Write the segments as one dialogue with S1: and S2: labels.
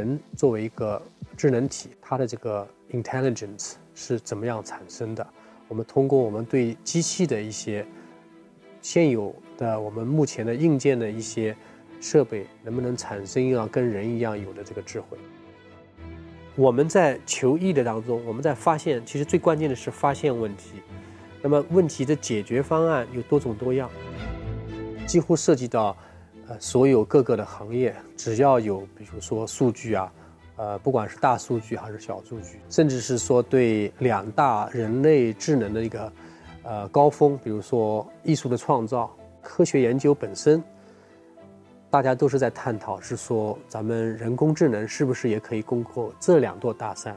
S1: 人作为一个智能体，它的这个 intelligence 是怎么样产生的？我们通过我们对机器的一些现有的、我们目前的硬件的一些设备，能不能产生一样跟人一样有的这个智慧？我们在求异的当中，我们在发现，其实最关键的是发现问题。那么问题的解决方案有多种多样，几乎涉及到所有各个的行业，只要有比如说数据啊，呃不管是大数据还是小数据，甚至是说对两大人类智能的一个呃高峰，比如说艺术的创造、科学研究本身。大家都是在探讨，是说咱们人工智能是不是也可以攻克这两座大山？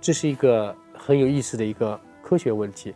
S1: 这是一个很有意思的一个科学问题。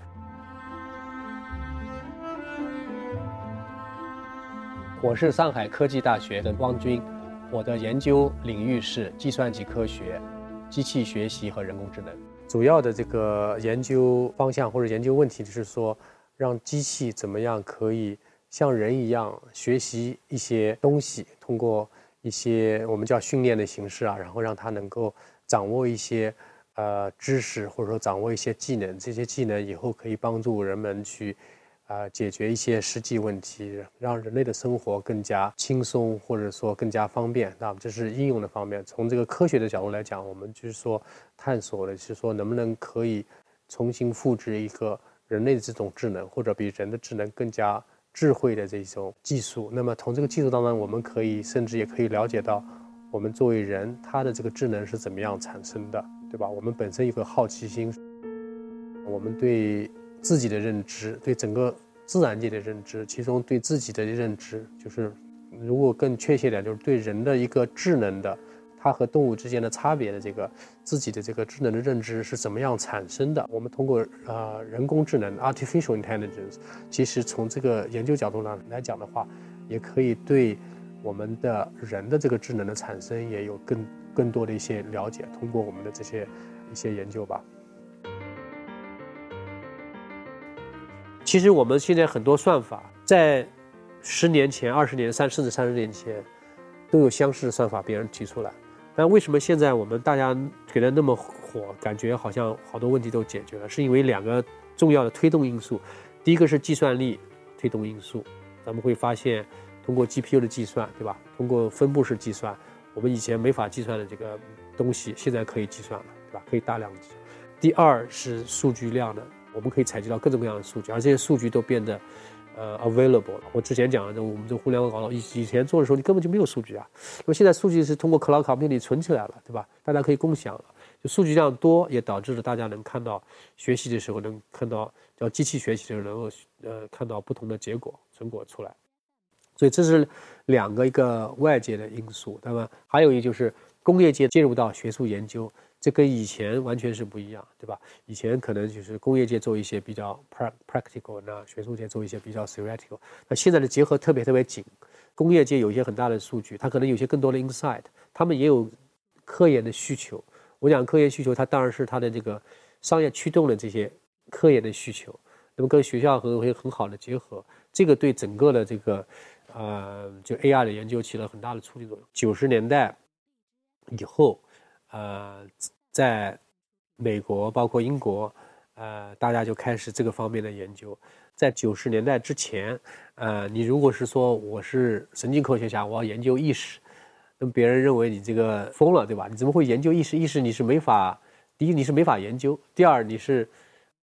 S1: 我是上海科技大学的汪军，我的研究领域是计算机科学、机器学习和人工智能。主要的这个研究方向或者研究问题就是说，让机器怎么样可以。像人一样学习一些东西，通过一些我们叫训练的形式啊，然后让它能够掌握一些呃知识，或者说掌握一些技能。这些技能以后可以帮助人们去啊解决一些实际问题，让人类的生活更加轻松，或者说更加方便。那这是应用的方面。从这个科学的角度来讲，我们就是说探索的是说能不能可以重新复制一个人类的这种智能，或者比人的智能更加。智慧的这种技术，那么从这个技术当中，我们可以甚至也可以了解到，我们作为人，他的这个智能是怎么样产生的，对吧？我们本身有个好奇心，我们对自己的认知，对整个自然界的认知，其中对自己的认知，就是如果更确切点，就是对人的一个智能的。它和动物之间的差别的这个自己的这个智能的认知是怎么样产生的？我们通过呃人工智能 （artificial intelligence），其实从这个研究角度上来讲的话，也可以对我们的人的这个智能的产生也有更更多的一些了解。通过我们的这些一些研究吧。其实我们现在很多算法，在十年前、二十年、三甚至三十年前，都有相似的算法，别人提出来。但为什么现在我们大家给的那么火，感觉好像好多问题都解决了？是因为两个重要的推动因素，第一个是计算力推动因素，咱们会发现通过 GPU 的计算，对吧？通过分布式计算，我们以前没法计算的这个东西，现在可以计算了，对吧？可以大量计算。第二是数据量的，我们可以采集到各种各样的数据，而这些数据都变得。呃，available 了。我之前讲的，我们这互联网搞到以以前做的时候，你根本就没有数据啊。那么现在数据是通过 cloud computing 存起来了，对吧？大家可以共享了。就数据量多，也导致了大家能看到学习的时候能看到叫机器学习的时候能够呃看到不同的结果成果出来。所以这是两个一个外界的因素，那么还有一个就是工业界介入到学术研究。这跟以前完全是不一样，对吧？以前可能就是工业界做一些比较 practical，那学术界做一些比较 theoretical。那现在的结合特别特别紧，工业界有一些很大的数据，它可能有些更多的 insight，他们也有科研的需求。我讲科研需求，它当然是它的这个商业驱动的这些科研的需求，那么跟学校很会很好的结合，这个对整个的这个呃就 AI 的研究起了很大的促进作用。九十年代以后。呃，在美国，包括英国，呃，大家就开始这个方面的研究。在九十年代之前，呃，你如果是说我是神经科学家，我要研究意识，那么别人认为你这个疯了，对吧？你怎么会研究意识？意识你是没法，第一你是没法研究，第二你是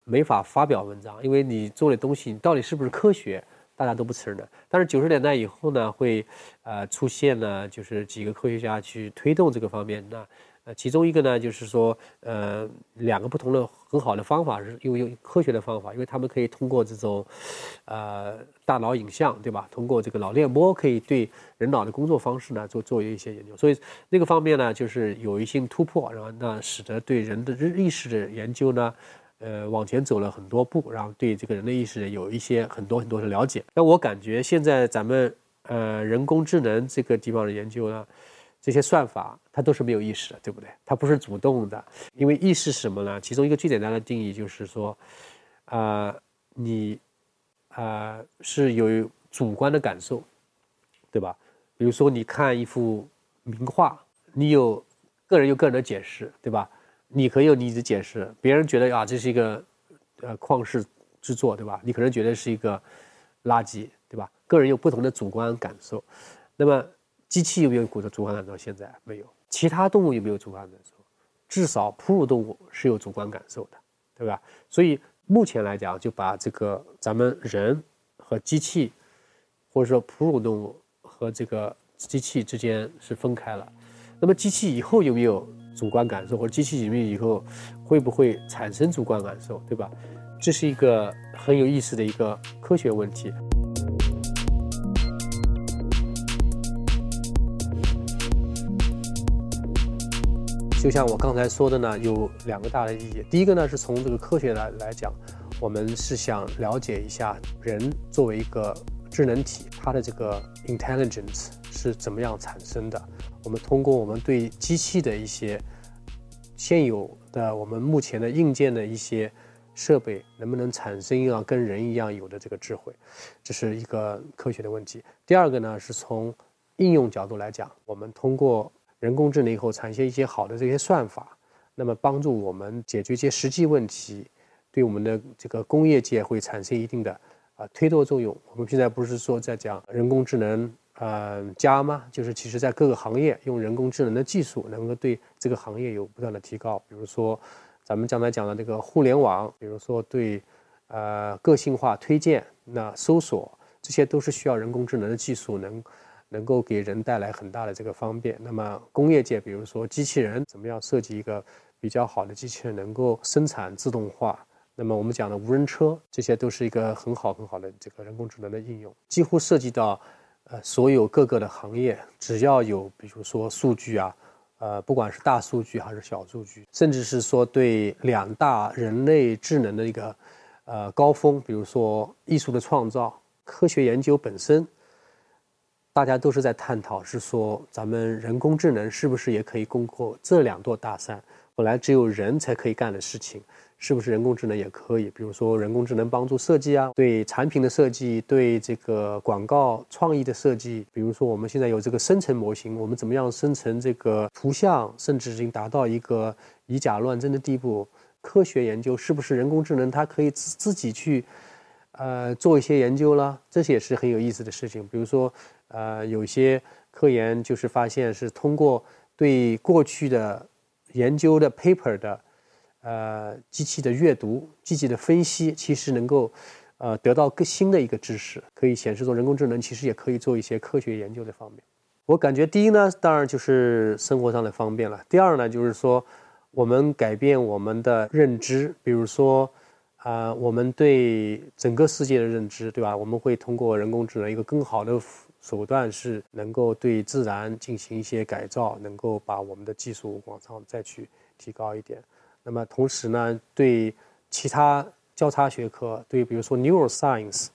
S1: 没法发表文章，因为你做的东西你到底是不是科学，大家都不承认。但是九十年代以后呢，会呃出现呢，就是几个科学家去推动这个方面，那。呃，其中一个呢，就是说，呃，两个不同的很好的方法是，用用科学的方法，因为他们可以通过这种，呃，大脑影像，对吧？通过这个脑电波，可以对人脑的工作方式呢做做一些研究，所以那个方面呢，就是有一些突破，然后那使得对人的意识的研究呢，呃，往前走了很多步，然后对这个人的意识有一些很多很多的了解。那我感觉现在咱们呃人工智能这个地方的研究呢。这些算法它都是没有意识的，对不对？它不是主动的，因为意识是什么呢？其中一个最简单的定义就是说，啊，你啊是有主观的感受，对吧？比如说你看一幅名画，你有个人有个人的解释，对吧？你可以有你的解释，别人觉得啊，这是一个呃旷世之作，对吧？你可能觉得是一个垃圾，对吧？个人有不同的主观感受。那么机器有没有主观感受？现在没有。其他动物有没有主观感受？至少哺乳动物是有主观感受的，对吧？所以目前来讲，就把这个咱们人和机器，或者说哺乳动物和这个机器之间是分开了。那么机器以后有没有主观感受，或者机器有没有以后会不会产生主观感受，对吧？这是一个很有意思的一个科学问题。就像我刚才说的呢，有两个大的意义。第一个呢，是从这个科学来来讲，我们是想了解一下人作为一个智能体，它的这个 intelligence 是怎么样产生的。我们通过我们对机器的一些现有的、我们目前的硬件的一些设备，能不能产生一样跟人一样有的这个智慧，这是一个科学的问题。第二个呢，是从应用角度来讲，我们通过人工智能以后产生一些好的这些算法，那么帮助我们解决一些实际问题，对我们的这个工业界会产生一定的啊推动作用。我们现在不是说在讲人工智能呃加吗？就是其实在各个行业用人工智能的技术，能够对这个行业有不断的提高。比如说咱们刚才讲的这个互联网，比如说对呃个性化推荐、那搜索，这些都是需要人工智能的技术能。能够给人带来很大的这个方便。那么工业界，比如说机器人，怎么样设计一个比较好的机器人，能够生产自动化？那么我们讲的无人车，这些都是一个很好很好的这个人工智能的应用，几乎涉及到呃所有各个的行业，只要有比如说数据啊，呃不管是大数据还是小数据，甚至是说对两大人类智能的一个呃高峰，比如说艺术的创造、科学研究本身。大家都是在探讨，是说咱们人工智能是不是也可以攻克这两座大山？本来只有人才可以干的事情，是不是人工智能也可以？比如说人工智能帮助设计啊，对产品的设计，对这个广告创意的设计。比如说我们现在有这个生成模型，我们怎么样生成这个图像，甚至已经达到一个以假乱真的地步？科学研究是不是人工智能它可以自自己去，呃，做一些研究了？这些也是很有意思的事情。比如说。呃，有些科研就是发现是通过对过去的研究的 paper 的呃机器的阅读、机器的分析，其实能够呃得到更新的一个知识，可以显示说人工智能其实也可以做一些科学研究的方面。我感觉第一呢，当然就是生活上的方便了；第二呢，就是说我们改变我们的认知，比如说啊，我们对整个世界的认知，对吧？我们会通过人工智能一个更好的。手段是能够对自然进行一些改造，能够把我们的技术往上再去提高一点。那么同时呢，对其他交叉学科，对比如说 neuroscience，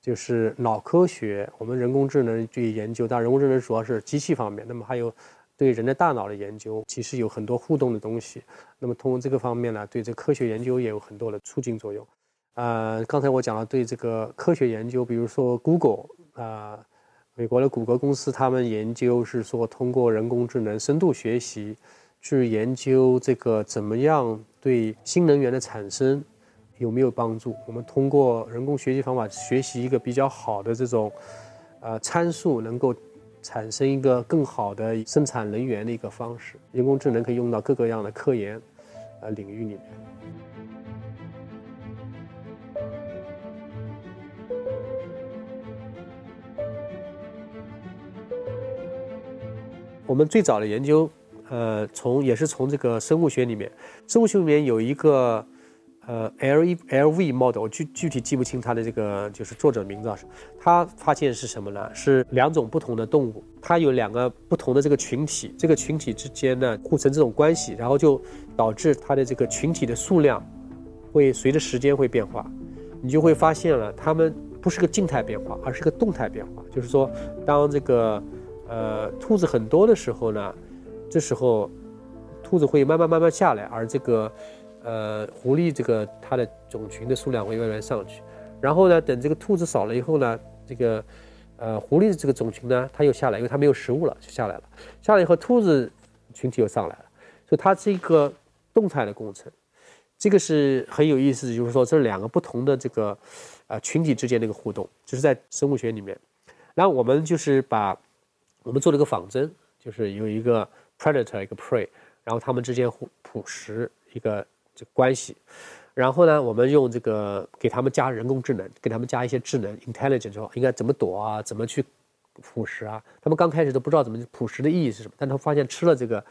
S1: 就是脑科学，我们人工智能去研究，当然人工智能主要是机器方面。那么还有对人的大脑的研究，其实有很多互动的东西。那么通过这个方面呢，对这科学研究也有很多的促进作用。呃，刚才我讲了对这个科学研究，比如说 Google 啊。美国的谷歌公司，他们研究是说，通过人工智能深度学习，去研究这个怎么样对新能源的产生有没有帮助。我们通过人工学习方法学习一个比较好的这种呃参数，能够产生一个更好的生产能源的一个方式。人工智能可以用到各个样的科研呃领域里面。我们最早的研究，呃，从也是从这个生物学里面，生物学里面有一个，呃，L E L V model，我具具体记不清它的这个就是作者名字啊。他发现是什么呢？是两种不同的动物，它有两个不同的这个群体，这个群体之间呢互成这种关系，然后就导致它的这个群体的数量会随着时间会变化，你就会发现了，它们不是个静态变化，而是个动态变化，就是说，当这个。呃，兔子很多的时候呢，这时候兔子会慢慢慢慢下来，而这个呃狐狸这个它的种群的数量会慢慢上去。然后呢，等这个兔子少了以后呢，这个呃狐狸的这个种群呢，它又下来，因为它没有食物了，就下来了。下来以后，兔子群体又上来了，所以它是一个动态的工程。这个是很有意思，就是说这两个不同的这个呃群体之间的一个互动，就是在生物学里面。然后我们就是把我们做了一个仿真，就是有一个 predator 一个 prey，然后它们之间互捕食一个这关系。然后呢，我们用这个给他们加人工智能，给他们加一些智能 intelligence，说应该怎么躲啊，怎么去捕食啊。他们刚开始都不知道怎么捕食的意义是什么，但他发现吃了这个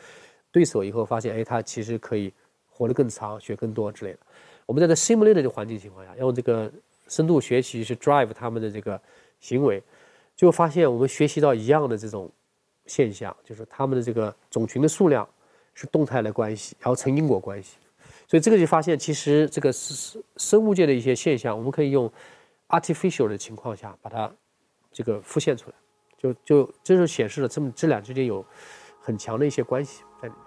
S1: 对手以后，发现哎，它其实可以活得更长，学更多之类的。我们在这 simulated 的环境情况下，用这个深度学习去 drive 他们的这个行为，就发现我们学习到一样的这种现象，就是他们的这个种群的数量是动态的关系，然后成因果关系。所以这个就发现，其实这个是生物界的一些现象，我们可以用 artificial 的情况下把它这个复现出来，就就这就显示了这么这两之间有很强的一些关系在里面。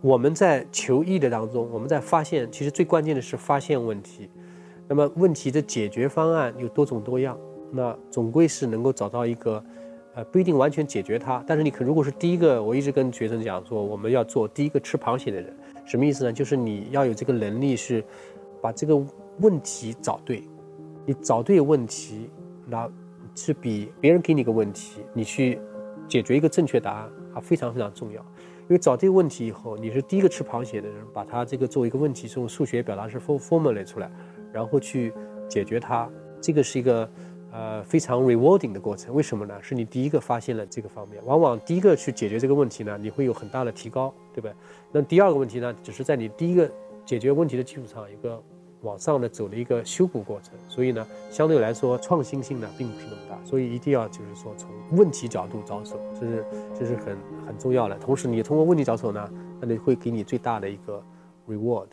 S1: 我们在求异的当中，我们在发现，其实最关键的是发现问题。那么问题的解决方案有多种多样，那总归是能够找到一个，呃，不一定完全解决它，但是你可如果是第一个，我一直跟学生讲说，我们要做第一个吃螃蟹的人，什么意思呢？就是你要有这个能力是，把这个问题找对，你找对问题，那是比别人给你个问题，你去解决一个正确答案啊，非常非常重要。因为找对问题以后，你是第一个吃螃蟹的人，把它这个作为一个问题，是用数学表达式 formula 出来。然后去解决它，这个是一个呃非常 rewarding 的过程。为什么呢？是你第一个发现了这个方面，往往第一个去解决这个问题呢，你会有很大的提高，对不对？那第二个问题呢，只是在你第一个解决问题的基础上，一个往上的走的一个修补过程。所以呢，相对来说创新性呢并不是那么大。所以一定要就是说从问题角度着手，这是这是很很重要的。同时，你通过问题着手呢，那你会给你最大的一个 reward。